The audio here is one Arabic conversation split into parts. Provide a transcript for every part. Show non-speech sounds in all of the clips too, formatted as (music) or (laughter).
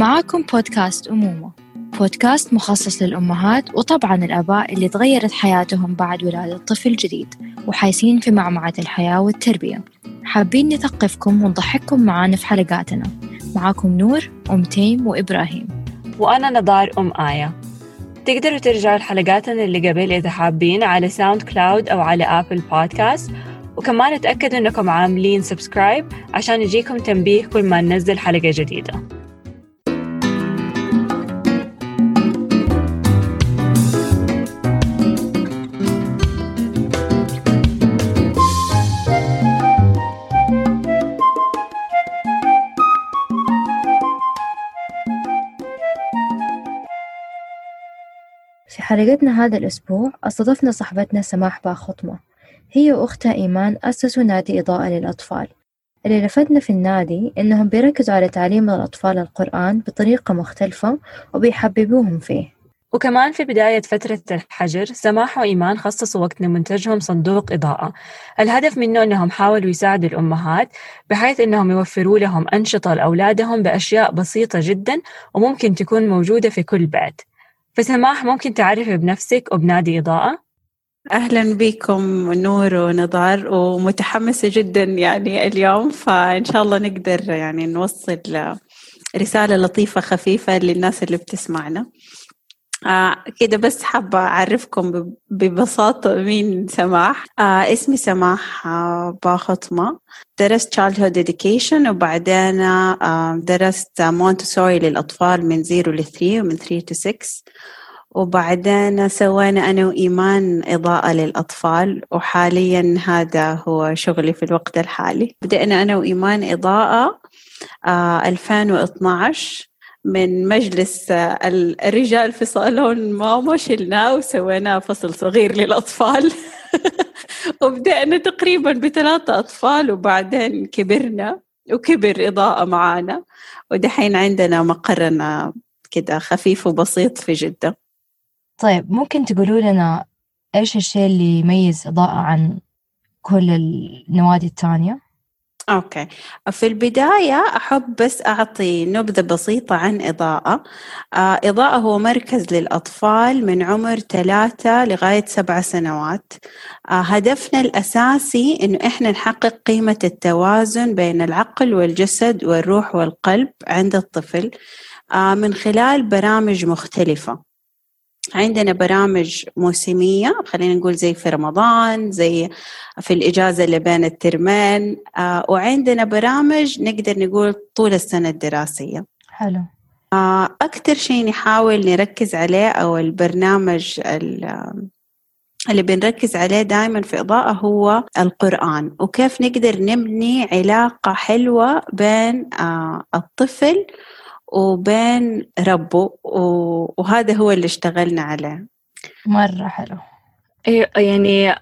معاكم بودكاست أمومة. بودكاست مخصص للأمهات وطبعا الآباء اللي تغيرت حياتهم بعد ولادة طفل جديد وحايسين في معمعة الحياة والتربية. حابين نثقفكم ونضحككم معانا في حلقاتنا. معاكم نور أم تيم وإبراهيم. وأنا نضار أم آية. تقدروا ترجعوا لحلقاتنا اللي قبل إذا حابين على SoundCloud أو على Apple Podcast. وكمان تأكدوا أنكم عاملين subscribe عشان يجيكم تنبيه كل ما ننزل حلقة جديدة. حلقتنا هذا الأسبوع استضفنا صاحبتنا سماح باخطمة هي وأختها إيمان أسسوا نادي إضاءة للأطفال. اللي لفتنا في النادي إنهم بيركزوا على تعليم الأطفال القرآن بطريقة مختلفة وبيحببوهم فيه. وكمان في بداية فترة الحجر سماح وإيمان خصصوا وقت لمنتجهم صندوق إضاءة. الهدف منه أنهم حاولوا يساعدوا الأمهات بحيث أنهم يوفروا لهم أنشطة لأولادهم بأشياء بسيطة جدا وممكن تكون موجودة في كل بيت. فسماح ممكن تعرفي بنفسك وبنادي إضاءة؟ أهلا بكم نور ونضار ومتحمسة جدا يعني اليوم فإن شاء الله نقدر يعني نوصل رسالة لطيفة خفيفة للناس اللي بتسمعنا آه كده بس حابة أعرفكم ببساطة مين سماح. آه اسمي سماح آه باخطمة درست childhood education وبعدين آه درست مونتسوري للأطفال من 0 ل 3 ومن 3 to 6 وبعدين سوينا أنا وإيمان إضاءة للأطفال وحاليا هذا هو شغلي في الوقت الحالي. بدأنا أنا وإيمان إضاءة آه 2012 من مجلس الرجال في صالون ماما شلناه وسويناه فصل صغير للأطفال. (laughs) وبدأنا تقريبا بثلاثة أطفال وبعدين كبرنا وكبر إضاءة معانا. ودحين عندنا مقرنا كده خفيف وبسيط في جدة. طيب ممكن تقولوا لنا إيش الشيء اللي يميز إضاءة عن كل النوادي الثانية؟ أوكي. في البداية أحب بس أعطي نبذة بسيطة عن إضاءة. آه إضاءة هو مركز للأطفال من عمر ثلاثة لغاية سبع سنوات. آه هدفنا الأساسي إنه إحنا نحقق قيمة التوازن بين العقل والجسد والروح والقلب عند الطفل. آه من خلال برامج مختلفة. عندنا برامج موسمية خلينا نقول زي في رمضان زي في الإجازة اللي بين الترمين آه وعندنا برامج نقدر نقول طول السنة الدراسية. حلو. آه أكثر شيء نحاول نركز عليه أو البرنامج اللي بنركز عليه دائما في إضاءة هو القرآن وكيف نقدر نبني علاقة حلوة بين آه الطفل وبين ربه وهذا هو اللي اشتغلنا عليه. مرة حلو. إيه يعني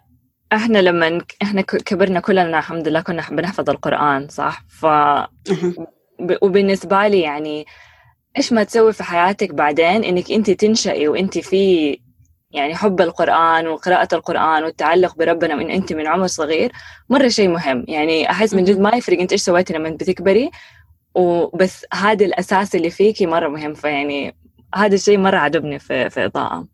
إحنا لما إحنا كبرنا كلنا الحمد لله كنا بنحفظ القرآن صح؟ ف وبالنسبة لي يعني إيش ما تسوي في حياتك بعدين إنك أنت تنشئي وأنت في يعني حب القرآن وقراءة القرآن والتعلق بربنا من أنت من عمر صغير مرة شيء مهم. يعني أحس من جد ما يفرق أنت إيش سويتي لما بتكبري وبس هذا الأساس اللي فيكي مرة مهم فيعني هذا الشيء مرة عجبني في في إضاءة.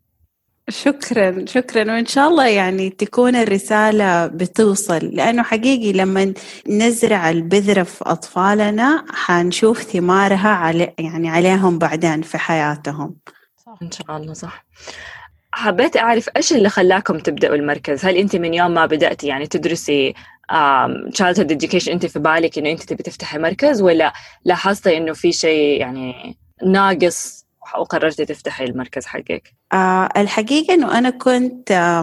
شكرا شكرا. وإن شاء الله يعني تكون الرسالة بتوصل لأنه حقيقي لما نزرع البذرة في أطفالنا حنشوف ثمارها علي يعني عليهم بعدين في حياتهم. صح. إن شاء الله صح. حبيت أعرف إيش اللي خلاكم تبدأوا المركز؟ هل أنت من يوم ما بدأتي يعني تدرسي childhood education انت في بالك انه انت تبي تفتحي مركز ولا لاحظتي انه في شيء يعني ناقص وقررتي تفتحي المركز حقك؟ آه الحقيقة إنه أنا كنت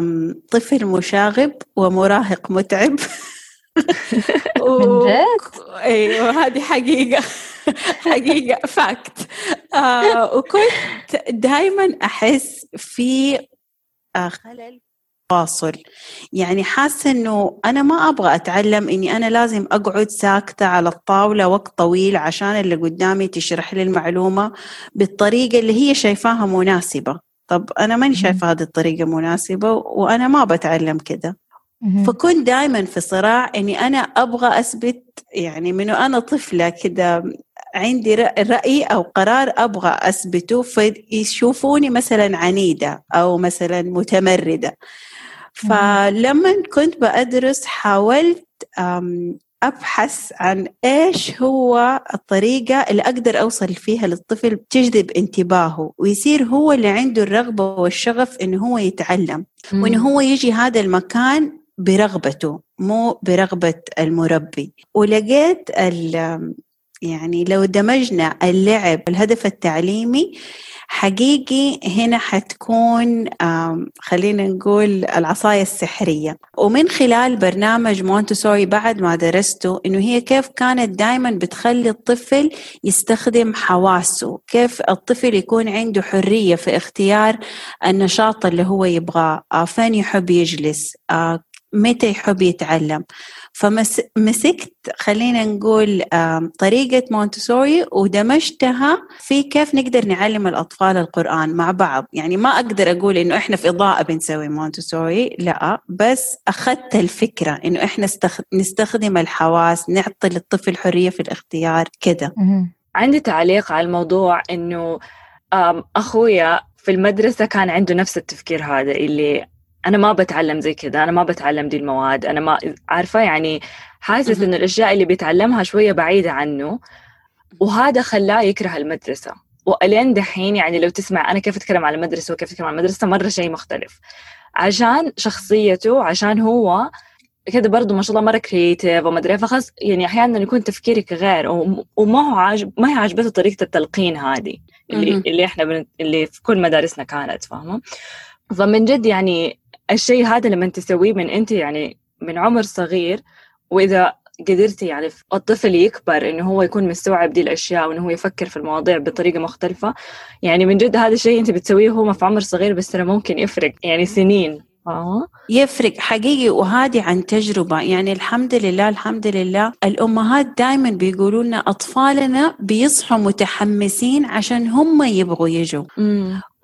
طفل مشاغب ومراهق متعب. (laughs) و... أيوه هذه حقيقة حقيقة فاكت آه وكنت دائما أحس في آه خلل التواصل. يعني حاسة أنه أنا ما أبغى أتعلم أني أنا لازم أقعد ساكتة على الطاولة وقت طويل عشان اللي قدامي تشرح لي المعلومة بالطريقة اللي هي شايفاها مناسبة. طب أنا ماني شايفة هذه الطريقة مناسبة وأنا ما بتعلم كده. فكنت دائما في صراع إني أنا أبغى أثبت يعني من أنا طفلة كده عندي رأي أو قرار أبغى أثبته فيشوفوني مثلا عنيدة أو مثلا متمردة. فلما كنت بأدرس حاولت أبحث عن إيش هو الطريقة اللي أقدر أوصل فيها للطفل تجذب انتباهه ويصير هو اللي عنده الرغبة والشغف إنه هو يتعلم وإنه هو يجي هذا المكان برغبته مو برغبة المربي. ولقيت يعني لو دمجنا اللعب الهدف التعليمي حقيقي هنا حتكون خلينا نقول العصاية السحرية. ومن خلال برنامج مونتسوري بعد ما درسته إنه هي كيف كانت دائما بتخلي الطفل يستخدم حواسه كيف الطفل يكون عنده حرية في اختيار النشاط اللي هو يبغاه آه، فين يحب يجلس آه، متى يحب يتعلم. فمسكت خلينا نقول طريقة مونتسوري ودمجتها في كيف نقدر نعلم الأطفال القرآن مع بعض. يعني ما أقدر أقول إنه إحنا في إضاءة بنسوي مونتسوري لا بس أخذت الفكرة إنه إحنا نستخدم الحواس نعطي للطفل حرية في الاختيار كده. عندي تعليق على الموضوع إنه أخويا في المدرسة كان عنده نفس التفكير هذا اللي أنا ما بتعلم زي كذا أنا ما بتعلم دي المواد أنا ما عارفة يعني حاسس إنه الأشياء اللي بيتعلمها شوية بعيدة عنه وهذا خلاه يكره المدرسة. وإلين دحين يعني لو تسمع أنا كيف أتكلم على المدرسة وكيف أتكلم على المدرسة مرة شيء مختلف. عشان شخصيته عشان هو كده برضه ما شاء الله مرة كرييتيف وما أدري فخص يعني أحيانا يكون تفكيرك غير وما هو عاجب ما هي عاجبته طريقة التلقين هذه اللي اللي إحنا بن... اللي في كل مدارسنا كانت فاهمة؟ فمن جد يعني الشيء هذا لما تسويه من أنت يعني من عمر صغير وإذا قدرتي يعني الطفل يكبر إنه هو يكون مستوعب دي الأشياء وإنه هو يفكر في المواضيع بطريقة مختلفة. يعني من جد هذا الشيء أنت بتسويه وهو في عمر صغير بس ترى ممكن يفرق يعني سنين. آه. يفرق حقيقي وهذه عن تجربة. يعني الحمد لله الحمد لله. الأمهات دائما بيقولوا لنا أطفالنا بيصحوا متحمسين عشان هم يبغوا يجوا.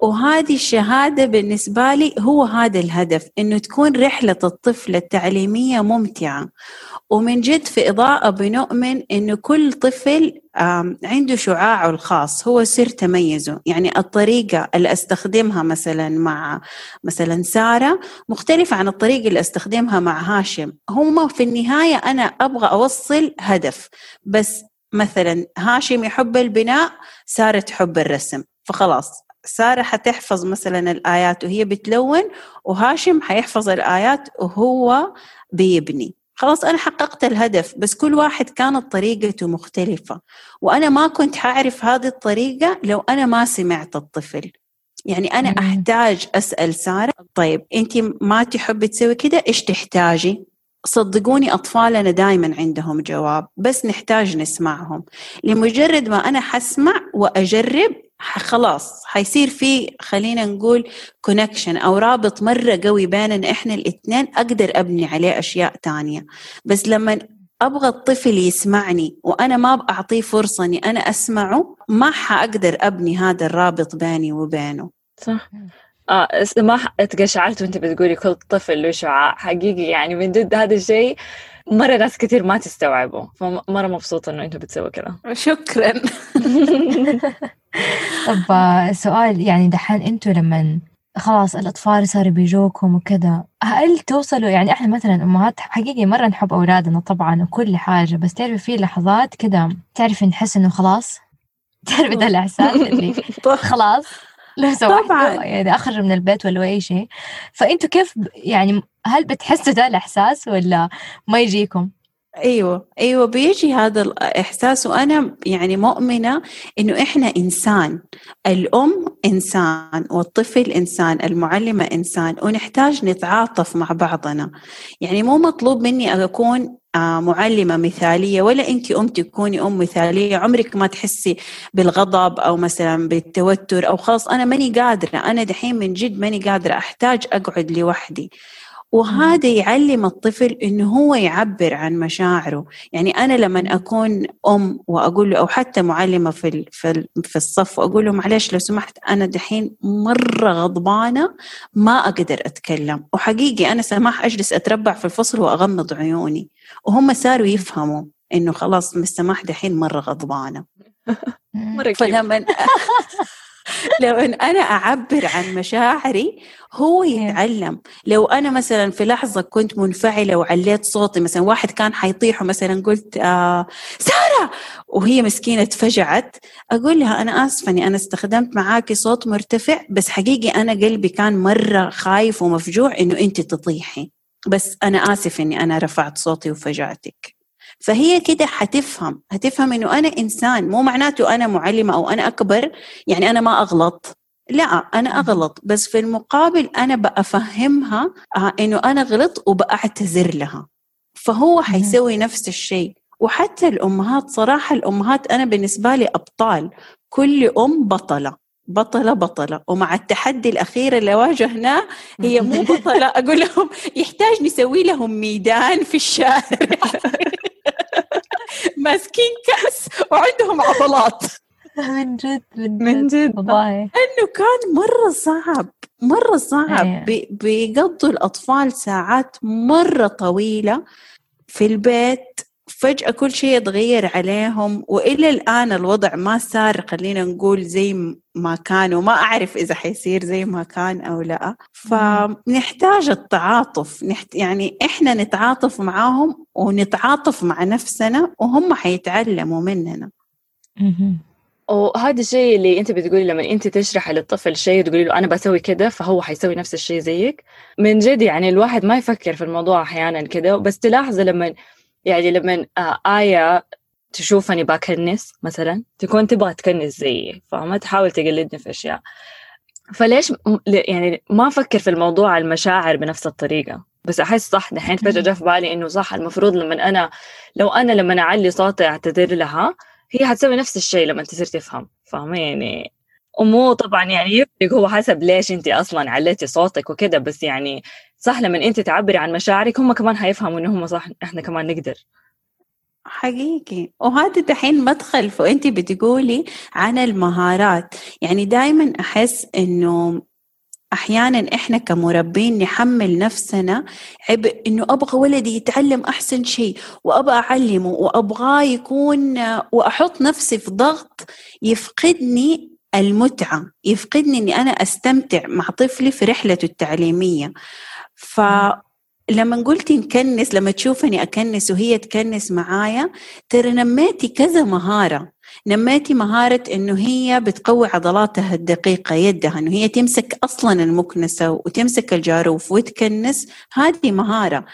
وهذه الشهادة بالنسبة لي هو هذا الهدف إنه تكون رحلة الطفل التعليمية ممتعة. ومن جد في إضاءة بنؤمن إنه كل طفل عنده شعاعه الخاص هو سر تميزه. يعني الطريقة اللي أستخدمها مثلا مع مثلا سارة مختلفة عن الطريقة اللي أستخدمها مع هاشم. هم في النهاية أنا أبغى أوصل هدف. بس مثلا هاشم يحب البناء سارة تحب الرسم. فخلاص. سارة حتحفظ مثلا الآيات وهي بتلون وهاشم حيحفظ الآيات وهو بيبني. خلاص أنا حققت الهدف بس كل واحد كانت طريقته مختلفة. وأنا ما كنت حأعرف هذه الطريقة لو أنا ما سمعت الطفل. يعني أنا أحتاج أسأل سارة طيب أنت ما تحبي تسوي كده؟ إيش تحتاجي؟ صدقوني أطفالنا دائما عندهم جواب بس نحتاج نسمعهم. لمجرد ما أنا حسمع وأجرب خلاص حيصير في خلينا نقول كونكشن أو رابط مرة قوي بيننا إحنا الإثنين أقدر أبني عليه أشياء تانية. بس لما أبغى الطفل يسمعني وأنا ما أعطيه فرصة إني أنا أسمعه ما حأقدر أبني هذا الرابط بيني وبينه. صح. آه ما إتقشعرت وأنت بتقولي كل طفل له شعاع. حقيقي يعني من ضد هذا الشيء مرة ناس كثير ما تستوعبه فمرة مبسوطة إنه أنتم بتسووا كذا شكرا. (laughs) طب سؤال يعني دحين أنتم لما خلاص الأطفال صاروا بيجوكم وكذا هل توصلوا يعني إحنا مثلا أمهات حقيقي مرة نحب أولادنا طبعا وكل حاجة بس تعرفي في لحظات كذا تعرفي نحس إنه خلاص؟ تعرفي ده الإحساس اللي (laughs) خلاص لو طبعا. يعني أخرج من البيت ولا أي شيء. فأنتوا كيف يعني هل بتحسوا ده الإحساس ولا ما يجيكم؟ أيوه أيوه بيجي هذا الإحساس وأنا يعني مؤمنة إنه إحنا إنسان. الأم إنسان والطفل إنسان المعلمة إنسان ونحتاج نتعاطف مع بعضنا. يعني مو مطلوب مني أكون آه، معلمة مثالية ولا أنت أم تكوني أم مثالية. عمرك ما تحسي بالغضب أو مثلا بالتوتر أو خلاص أنا ماني قادرة. أنا دحين من جد ماني قادرة. أحتاج أقعد لوحدي. وهذا يعلم الطفل إنه هو يعبر عن مشاعره. يعني أنا لما أكون أم وأقول له أو حتى معلمة في في الصف وأقول له معلش لو سمحت أنا دحين مرة غضبانة ما أقدر أتكلم. وحقيقي أنا سماح أجلس أتربع في الفصل وأغمض عيوني. وهم صاروا يفهموا إنه خلاص مس سماح دحين مرة غضبانة. (laughs) مرة كيف (laughs) فلما لما أنا أعبر عن مشاعري هو يتعلم. لو أنا مثلا في لحظة كنت منفعلة وعليت صوتي مثلا واحد كان حيطيح ومثلا قلت آه سارة! وهي مسكينة تفجعت أقول لها أنا آسفة إني أنا استخدمت معاكي صوت مرتفع بس حقيقي أنا قلبي كان مرة خايف ومفجوع إنه أنت تطيحي. بس أنا اسف إني أنا رفعت صوتي وفجعتك. فهي كده حتفهم هتفهم إنه أنا إنسان مو معناته أنا معلمة أو أنا أكبر يعني أنا ما أغلط. لا أنا أغلط بس في المقابل أنا بأفهمها آه، إنه أنا غلط وبأعتذر لها. فهو حيسوي نفس الشيء. وحتى الأمهات صراحة الأمهات أنا بالنسبة لي أبطال. كل أم بطلة بطلة بطلة. ومع التحدي الأخير اللي واجهناه هي مو بطلة. أقول لهم يحتاج نسوي لهم ميدان في الشارع. (laughs) ماسكين كأس وعندهم عضلات. من جد من جد. والله. لأنه كان مرة صعب مرة صعب. أيه. بي- بيقضوا الأطفال ساعات مرة طويلة في البيت. فجأة كل شيء يتغير عليهم وإلى الآن الوضع ما صار خلينا نقول زي ما كان وما أعرف إذا حيصير زي ما كان أو لا. فنحتاج التعاطف نحت يعني إحنا نتعاطف معاهم ونتعاطف مع نفسنا وهم حيتعلموا مننا. وهذا الشيء اللي أنت بتقولي لما أنت تشرحي للطفل شيء تقولي له أنا بسوي كده فهو حيسوي نفس الشيء زيك. من جد يعني الواحد ما يفكر في الموضوع أحيانا كده بس تلاحظي لما يعني لما آه آية تشوفني بكنس مثلا تكون تبغى تكنس زيي فما تحاول تقلدني في أشياء. فليش يعني ما أفكر في الموضوع المشاعر بنفس الطريقة. بس أحس صح دحين فجاه جاء في بالي إنه صح المفروض لما أنا لو أنا لما أعلي صوتي أعتذر لها هي حتسوي نفس الشيء لما تصير تفهم. فاهمة؟ يعني ومو طبعا يعني يفرق هو حسب ليش انت أصلا عليتي صوتك وكده بس يعني صح لما انت تعبري عن مشاعرك هم كمان حيفهموا إنه هم صح إحنا كمان نقدر. حقيقي. وهذا دحين مدخل وانت بتقولي عن المهارات. يعني دائما أحس إنه أحيانا إحنا كمربين نحمل نفسنا عبء إنه أبغى ولدي يتعلم أحسن شيء وأبغى أعلمه وأبغاه يكون وأحط نفسي في ضغط يفقدني المتعة يفقدني إني أنا أستمتع مع طفلي في رحلته التعليمية. ف لما قلتي نكنس لما تشوفني أكنس وهي تكنس معايا ترى نميتي كذا مهارة. نميتي مهارة إنه هي بتقوي عضلاتها الدقيقة يدها إنه هي تمسك أصلا المكنسة وتمسك الجاروف وتكنس. هذه مهارة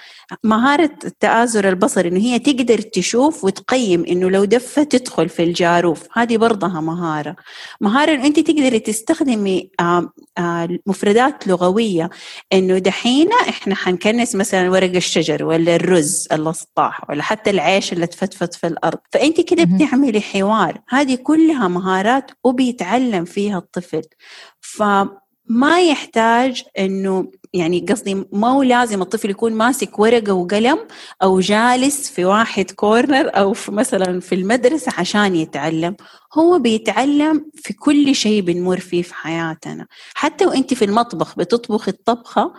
مهارة التآزر البصري إنه هي تقدر تشوف وتقيم إنه لو دفة تدخل في الجاروف. هذه برضها مهارة. مهارة إنه أنت تقدري تستخدمي مفردات لغوية. إنه دحين إحنا حنكنس مثلا ورق الشجر ولا الرز الأسطاح ولا حتى العيش اللي تفتفت في الأرض. فأنت كده. بتعملي حوار هذه كلها مهارات وبيتعلم فيها الطفل. فما يحتاج إنه يعني قصدي ما هو لازم الطفل يكون ماسك ورقة وقلم أو جالس في واحد كورنر أو في مثلا في المدرسة عشان يتعلم. هو بيتعلم في كل شيء بنمر فيه في حياتنا. حتى وإنت في المطبخ بتطبخ الطبخة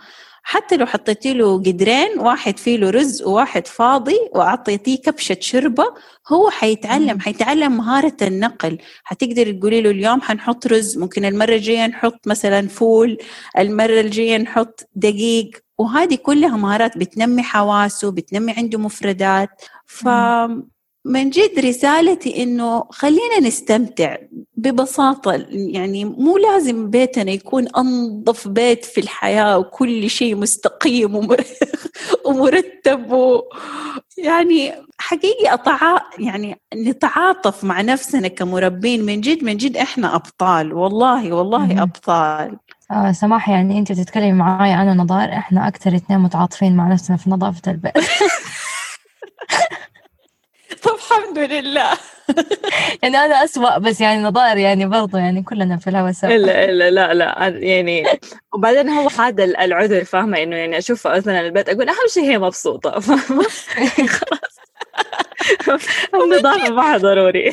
حتى لو حطيتي له قدرين واحد فيه له رز وواحد فاضي وأعطيتيه كبشة شربة هو حيتعلم حيتعلم مهارة النقل. حتقدر تقولي له اليوم حنحط رز ممكن المرة الجاية نحط مثلا فول المرة الجاية نحط دقيق. وهذه كلها مهارات بتنمي حواسه بتنمي عنده مفردات. ف من جد رسالتي إنه خلينا نستمتع ببساطة يعني مو لازم بيتنا يكون أنظف بيت في الحياة وكل شيء مستقيم ومر- (laughs) ومرتب و يعني حقيقي أطع يعني نتعاطف مع نفسنا كمربين من جد من جد إحنا أبطال والله والله مهم. أبطال آه سماح يعني أنت بتتكلمي معايا أنا نضار إحنا أكثر اثنين متعاطفين مع نفسنا في نظافة البيت (laughs) طب الحمد لله. (laughs) يعني أنا أسوأ بس يعني نضار يعني برضو يعني كلنا في الهوا سوا. الا الا لا لا يعني وبعدين هو هذا العذر فاهمة؟ إنه يعني أشوف مثلا البيت أقول أهم شيء هي مبسوطة؟ (laughs) خلاص. (laughs) النظافه ما ضروري.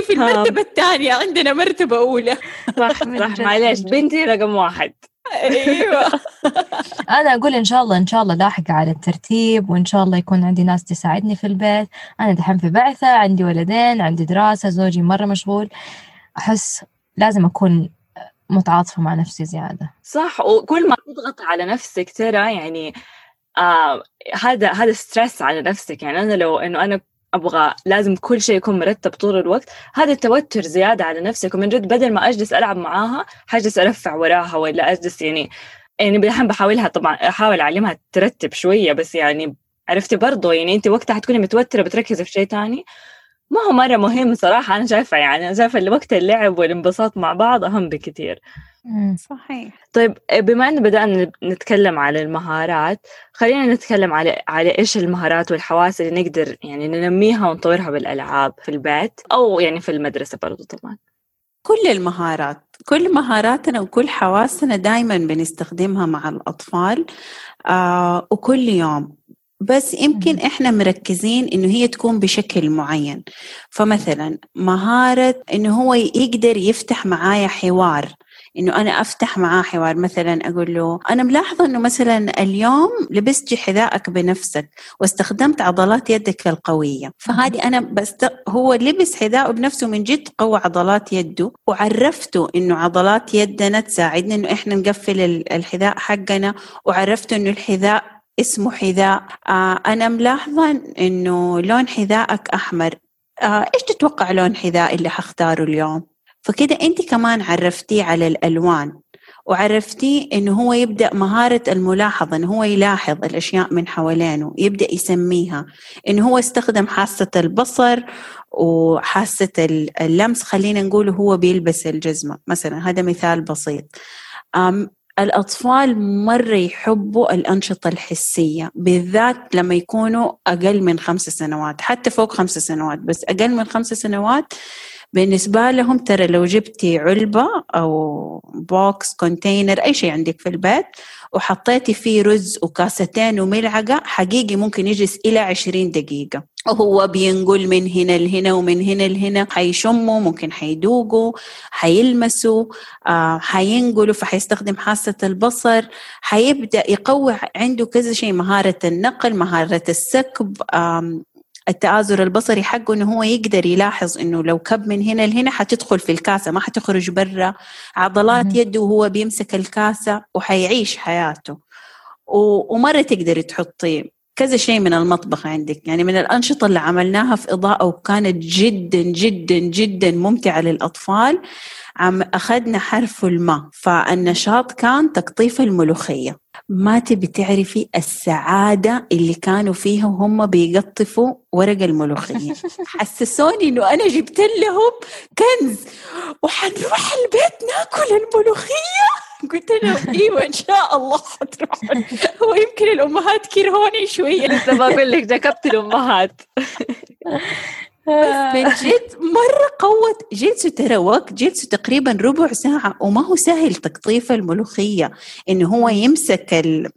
في المرتبة الثانية عندنا مرتبة أولى. صح صح جد. بنتي رقم واحد. أيوه. (laughs) أنا أقول إن شاء الله إن شاء الله لاحقة على الترتيب وإن شاء الله يكون عندي ناس تساعدني في البيت. أنا دحين في بعثة عندي ولدين عندي دراسة زوجي مرة مشغول. أحس لازم أكون متعاطفة مع نفسي زيادة. صح وكل ما تضغط على نفسك ترى يعني آه هذا هذا ستريس على نفسك. يعني أنا لو إنه أنا أبغى لازم كل شيء يكون مرتب طول الوقت. هذا التوتر زيادة على نفسك. ومن جد بدل ما أجلس ألعب معاها حجلس أرفع وراها ولا أجلس يعني يعني بالحين بحاولها طبعا أحاول أعلمها ترتب شوية بس يعني عرفتي؟ برضو يعني انت وقتها حتكوني متوترة بتركزي في شيء تاني. ما هو مرة مهم صراحة أنا شايفة يعني أنا شايفة وقت اللعب والانبساط مع بعض أهم بكثير صحيح. طيب بما إن بدأنا نتكلم على المهارات خلينا نتكلم على على إيش المهارات والحواس اللي نقدر يعني ننميها ونطورها بالألعاب في البيت أو يعني في المدرسة برضو طبعا. كل المهارات كل مهاراتنا وكل حواسنا دائما بنستخدمها مع الأطفال آه وكل يوم. بس يمكن إحنا مركزين إنه هي تكون بشكل معين. فمثلا مهارة إنه هو يقدر يفتح معايا حوار إنه أنا أفتح معاه حوار. مثلا أقول له أنا ملاحظة إنه مثلا اليوم لبست حذائك بنفسك واستخدمت عضلات يدك القوية. فهذه أنا بست هو لبس حذاءه بنفسه من جد قوى عضلات يده وعرفته إنه عضلات يدنا تساعدنا إنه إحنا نقفل الحذاء حقنا وعرفته إنه الحذاء اسمه حذاء. آه أنا ملاحظة إنه لون حذائك أحمر. آه إيش تتوقع لون حذاء اللي حختاره اليوم؟ فكده أنت كمان عرفتيه على الألوان وعرفتيه إنه هو يبدأ مهارة الملاحظة إنه هو يلاحظ الأشياء من حوالينه يبدأ يسميها إنه هو استخدم حاسة البصر وحاسة اللمس خلينا نقول هو بيلبس الجزمة. مثلا هذا مثال بسيط. الأطفال مرة يحبوا الأنشطة الحسية بالذات لما يكونوا أقل من خمس سنوات حتى فوق خمس سنوات بس أقل من خمس سنوات. بالنسبة لهم ترى لو جبتي علبة أو box container أي شيء عندك في البيت وحطيتي فيه رز وكاستين وملعقة حقيقي ممكن يجلس إلى عشرين دقيقة. وهو بينقل من هنا لهنا ومن هنا لهنا حيشموا ممكن حيدوقوا حيلمسوا آه حينقلوا فحيستخدم حاسة البصر. حيبدأ يقوي عنده كذا شيء مهارة النقل مهارة السكب التآزر البصري حقه إنه هو يقدر يلاحظ إنه لو كب من هنا لهنا حتدخل في الكاسة ما حتخرج برا. عضلات يده وهو بيمسك الكاسة وحيعيش حياته. ومرة تقدري تحطي كذا شيء من المطبخ عندك. يعني من الأنشطة اللي عملناها في إضاءة وكانت جدا جدا جدا ممتعة للأطفال. عم أخذنا حرف الماء فالنشاط كان تقطيف الملوخية. ما تبي تعرفي السعادة اللي كانوا فيها وهم بيقطفوا ورق الملوخية. (laughs) حسسوني إنه أنا جبت لهم كنز. وحنروح البيت ناكل الملوخية. قلت لهم إيوه إن شاء الله حتروحون هو يمكن الأمهات كرهوني شوية. (laughs) لسه بقول لك ذكرت الأمهات. بس من جد مرة قوت جلسوا ترى وقت جلسوا تقريبا ربع ساعة وما هو سهل تقطيف الملوخية إنه هو يمسك ال...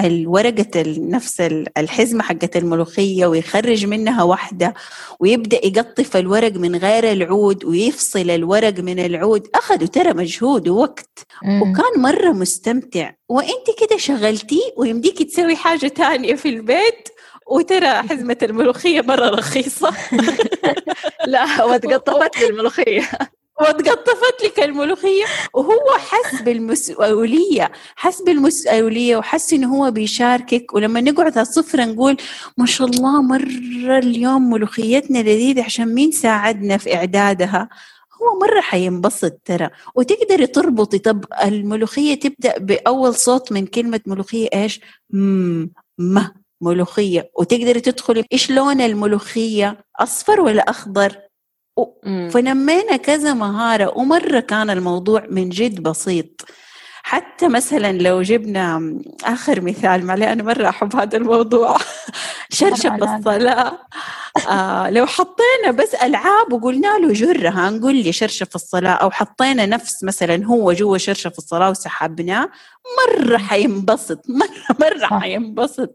الورقة نفس الحزمة حقت الملوخية ويخرج منها واحدة ويبدأ يقطف الورق من غير العود ويفصل الورق من العود. أخذوا ترى مجهود ووقت. وكان مرة مستمتع. وأنت كده شغلتيه ويمديك تسوي حاجة تانية في البيت وترى حزمة الملوخية مرة رخيصة. (laughs) لا (laughs) وتقطفت الملوخية. وتقطفت لك الملوخية. وهو حس بالمسؤولية حس بالمسؤولية وحس إنه هو بيشاركك. ولما نقعد على الصفرة نقول ما شاء الله مرة اليوم ملوخيتنا لذيذة عشان مين ساعدنا في إعدادها؟ هو مرة حينبسط ترى. وتقدري تربطي طب الملوخية تبدأ بأول صوت من كلمة ملوخية إيش؟ مم ما ملوخية. وتقدري تدخلي إيش لون الملوخية؟ أصفر ولا أخضر؟ فنمينا كذا مهارة ومرة كان الموضوع من جد بسيط. حتى مثلا لو جبنا آخر مثال معلي أنا مرة أحب هذا الموضوع. (laughs) شرشف الصلاة. آه لو حطينا بس ألعاب وقلنا له جرها نقول لي شرشف الصلاة أو حطينا نفس مثلا هو جوا شرشف الصلاة وسحبناه مرة حينبسط. (laughs) مرة مرة حينبسط.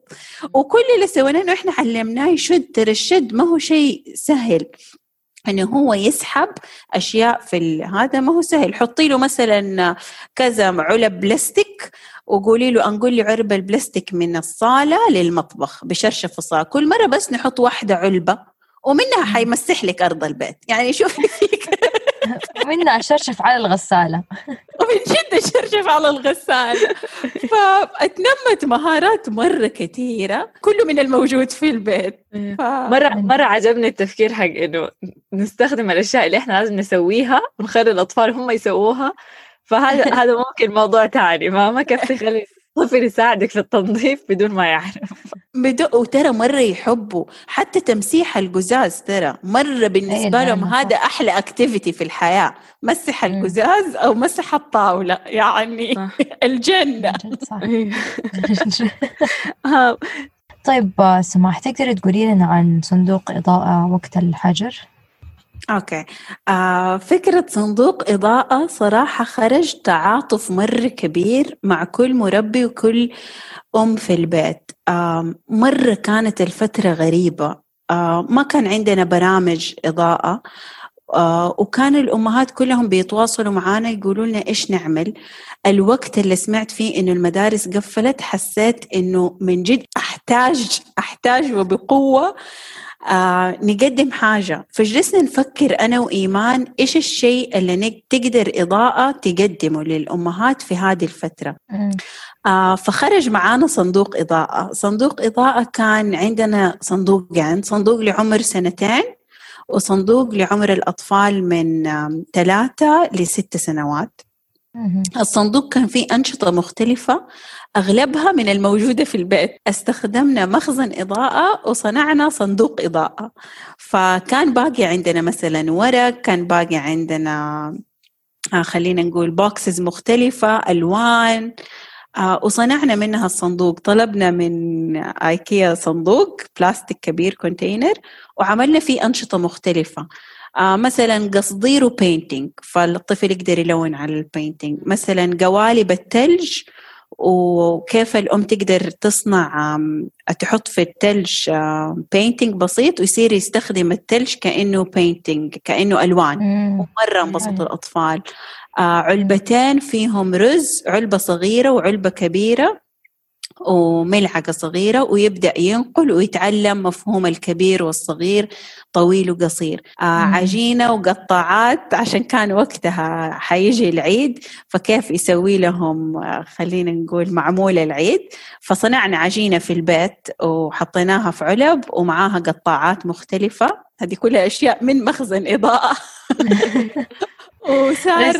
وكل اللي سويناه إنه إحنا علمناه يشد ترى الشد ما هو شيء سهل. إنه هو يسحب أشياء في هذا ما هو سهل. حطي له مثلا كذا علب بلاستيك وقولي له أنقل لي علبه البلاستيك من الصالة للمطبخ بشرشف الصاله كل مرة بس نحط واحدة علبة ومنها حيمسح لك أرض البيت. يعني شوفي (laughs) فيك منها شرشف على الغسالة. ومن جد شرشف على الغسالة. فاتنمت مهارات مرة كثيرة كله من الموجود في البيت. ف... مرة مرة عجبني التفكير حق إنه نستخدم الأشياء اللي إحنا لازم نسويها ونخلي الأطفال هم يسووها. فهذا هذا ممكن موضوع ثاني ما ما كيف تخلي الطفل يساعدك في التنظيف بدون ما يعرف. بدون وترى مرة يحبوا. حتى تمسيح القزاز ترى مرة بالنسبة أيه لهم هذا أحلى أكتيفيتي في الحياة. مسح القزاز أو مسح الطاولة يعني صح. (laughs) الجنة. صح. (laughs) طيب سماح تقدري تقولي لنا عن صندوق إضاءة وقت الحجر؟ أوكي. آه فكرة صندوق إضاءة صراحة خرج تعاطف مرة كبير مع كل مربي وكل أم في البيت. آه مرة كانت الفترة غريبة. آه ما كان عندنا برامج إضاءة. آه وكان الأمهات كلهم بيتواصلوا معانا يقولوا لنا إيش نعمل. الوقت اللي سمعت فيه إنه المدارس قفلت حسيت إنه من جد أحتاج أحتاج وبقوة. آه نقدم حاجة. فجلسنا نفكر أنا وإيمان إيش الشيء اللي تقدر إضاءة تقدمه للأمهات في هذه الفترة. آه فخرج معانا صندوق إضاءة. صندوق إضاءة كان عندنا صندوقين يعني صندوق لعمر سنتين وصندوق لعمر الأطفال من ثلاثة لست سنوات. الصندوق كان فيه أنشطة مختلفة أغلبها من الموجودة في البيت. استخدمنا مخزن إضاءة وصنعنا صندوق إضاءة. فكان باقي عندنا مثلا ورق كان باقي عندنا آه، خلينا نقول boxes مختلفة ألوان آه، وصنعنا منها الصندوق. طلبنا من آيكيا صندوق بلاستيك كبير container وعملنا فيه أنشطة مختلفة. آه مثلا قصدير و painting فالطفل يقدر يلون على ال painting مثلا قوالب الثلج وكيف الأم تقدر تصنع تحط في الثلج بينتينج بسيط ويصير يستخدم الثلج كأنه بينتينج كأنه ألوان. ومرة انبسط الأطفال. آه علبتين فيهم رز علبة صغيرة وعلبة كبيرة. وملعقة صغيرة ويبدأ ينقل ويتعلم مفهوم الكبير والصغير طويل وقصير. آه عجينة وقطاعات عشان كان وقتها حيجي العيد فكيف يسوي لهم آه خلينا نقول معمول العيد. فصنعنا عجينة في البيت وحطيناها في علب ومعاها قطاعات مختلفة. هذه كلها أشياء من مخزن إضاءة. (laughs) وصار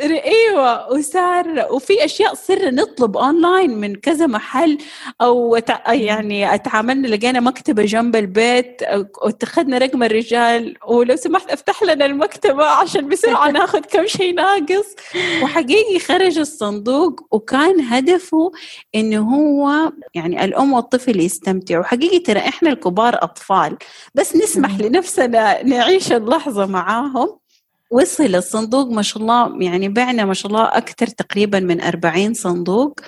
إيوه وصار وفي أشياء صرنا نطلب اونلاين من كذا محل أو يعني اتعاملنا لقينا مكتبة جنب البيت واتخذنا رقم الرجال ولو سمحت أفتح لنا المكتبة عشان بسرعة (laughs) ناخذ كم شيء ناقص. وحقيقي خرج الصندوق وكان هدفه إنه هو يعني الأم والطفل يستمتعوا. وحقيقي ترى إحنا الكبار أطفال بس نسمح لنفسنا نعيش اللحظة معاهم. وصل الصندوق ما شاء الله يعني بعنا ما شاء الله أكثر تقريبا من 40 صندوق.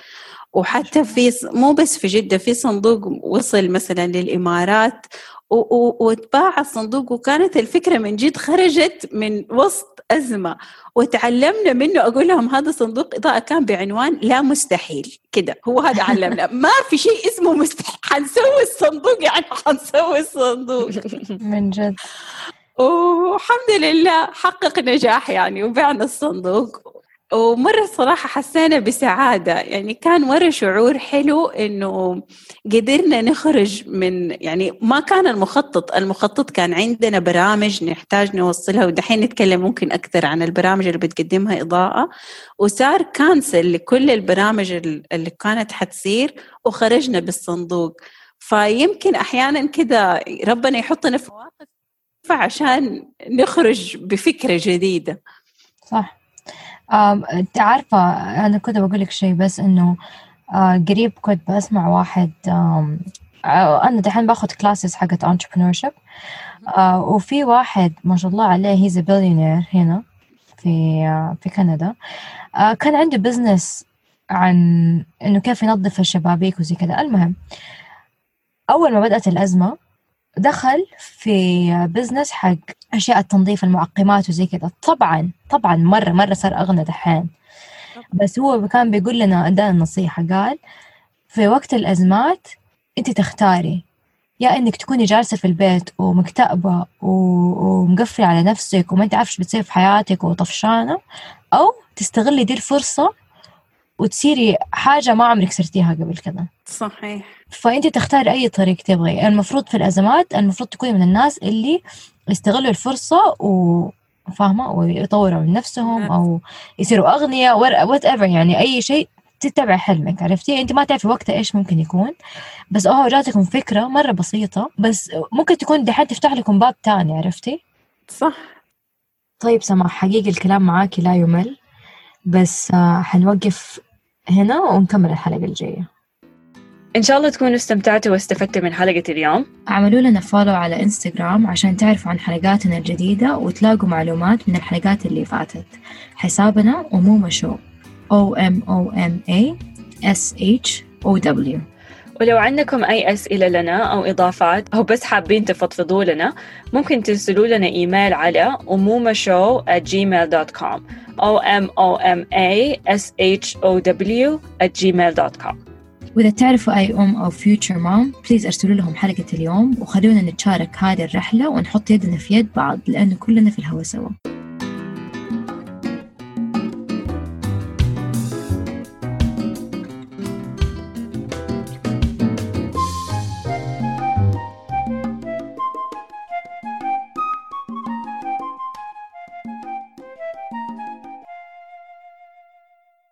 وحتى في مو بس في جدة في صندوق وصل مثلا للإمارات. واتباع الصندوق وكانت الفكرة من جد خرجت من وسط أزمة. وتعلمنا منه أقول لهم هذا صندوق إضاءة كان بعنوان لا مستحيل كده هو هذا علمنا. (laughs) ما في شيء اسمه مستحيل حنسوي الصندوق يعني حنسوي الصندوق. من جد. والحمد لله حقق نجاح يعني وبعنا الصندوق. ومرة صراحة حسينا بسعادة يعني كان مرة شعور حلو إنه قدرنا نخرج من يعني ما كان المخطط المخطط كان عندنا برامج نحتاج نوصلها ودحين نتكلم ممكن أكثر عن البرامج اللي بتقدمها إضاءة. وصار cancel لكل البرامج اللي كانت حتصير وخرجنا بالصندوق. فيمكن أحيانا كذا ربنا يحطنا في مواقف عشان نخرج بفكرة جديدة. صح. انت عارفة أنا كنت بقول لك شيء بس إنه آه قريب كنت بسمع واحد آه أنا دحين باخذ classes حقت entrepreneurship. آه وفي واحد ما شاء الله عليه he's billionaire هنا في في كندا. كان عنده business عن إنه كيف ينظف الشبابيك وزي كذا المهم أول ما بدأت الأزمة دخل في business حق أشياء التنظيف المعقمات وزي كذا. طبعا طبعا مرة مرة صار أغنى دحين. بس هو كان بيقول لنا ادانا نصيحة قال في وقت الأزمات أنت تختاري. يا إنك تكوني جالسة في البيت ومكتئبة ومقفلة على نفسك وما أنت عارفة إيش بتصير في حياتك وطفشانة أو تستغلي دي الفرصة وتصيري حاجة ما عمرك صرتيها قبل كذا. صحيح. فأنت تختاري أي طريق تبغي. المفروض في الأزمات المفروض تكوني من الناس اللي يستغلوا الفرصة و فاهمة؟ ويطوروا من نفسهم أو يصيروا أغنياء وات ايفر يعني أي شيء تتبع حلمك عرفتي؟ أنت ما تعرفي وقتها إيش ممكن يكون. بس آه جاتكم فكرة مرة بسيطة. بس ممكن تكون دحين تفتح لكم باب تاني عرفتي؟ صح. طيب سماح حقيقي الكلام معاكي لا يمل. بس آه، حنوقف هنا ونكمل الحلقة الجاية. إن شاء الله تكونوا استمتعتوا واستفدتوا من حلقة اليوم. اعملوا لنا فولو على انستغرام عشان تعرفوا عن حلقاتنا الجديدة وتلاقوا معلومات من الحلقات اللي فاتت. حسابنا أمومة شو O M O M A S H O W. ولو عندكم أي أسئلة لنا أو إضافات أو بس حابين تفضفضوا لنا ممكن ترسلوا لنا إيميل على أمومة at gmail.com O M O M A S H O W at gmail.com وإذا تعرفوا أي أم أو future mom بليز أرسلوا لهم حلقة اليوم وخلونا نتشارك هذه الرحلة ونحط يدنا في يد بعض لأنه كلنا في الهوا سوا.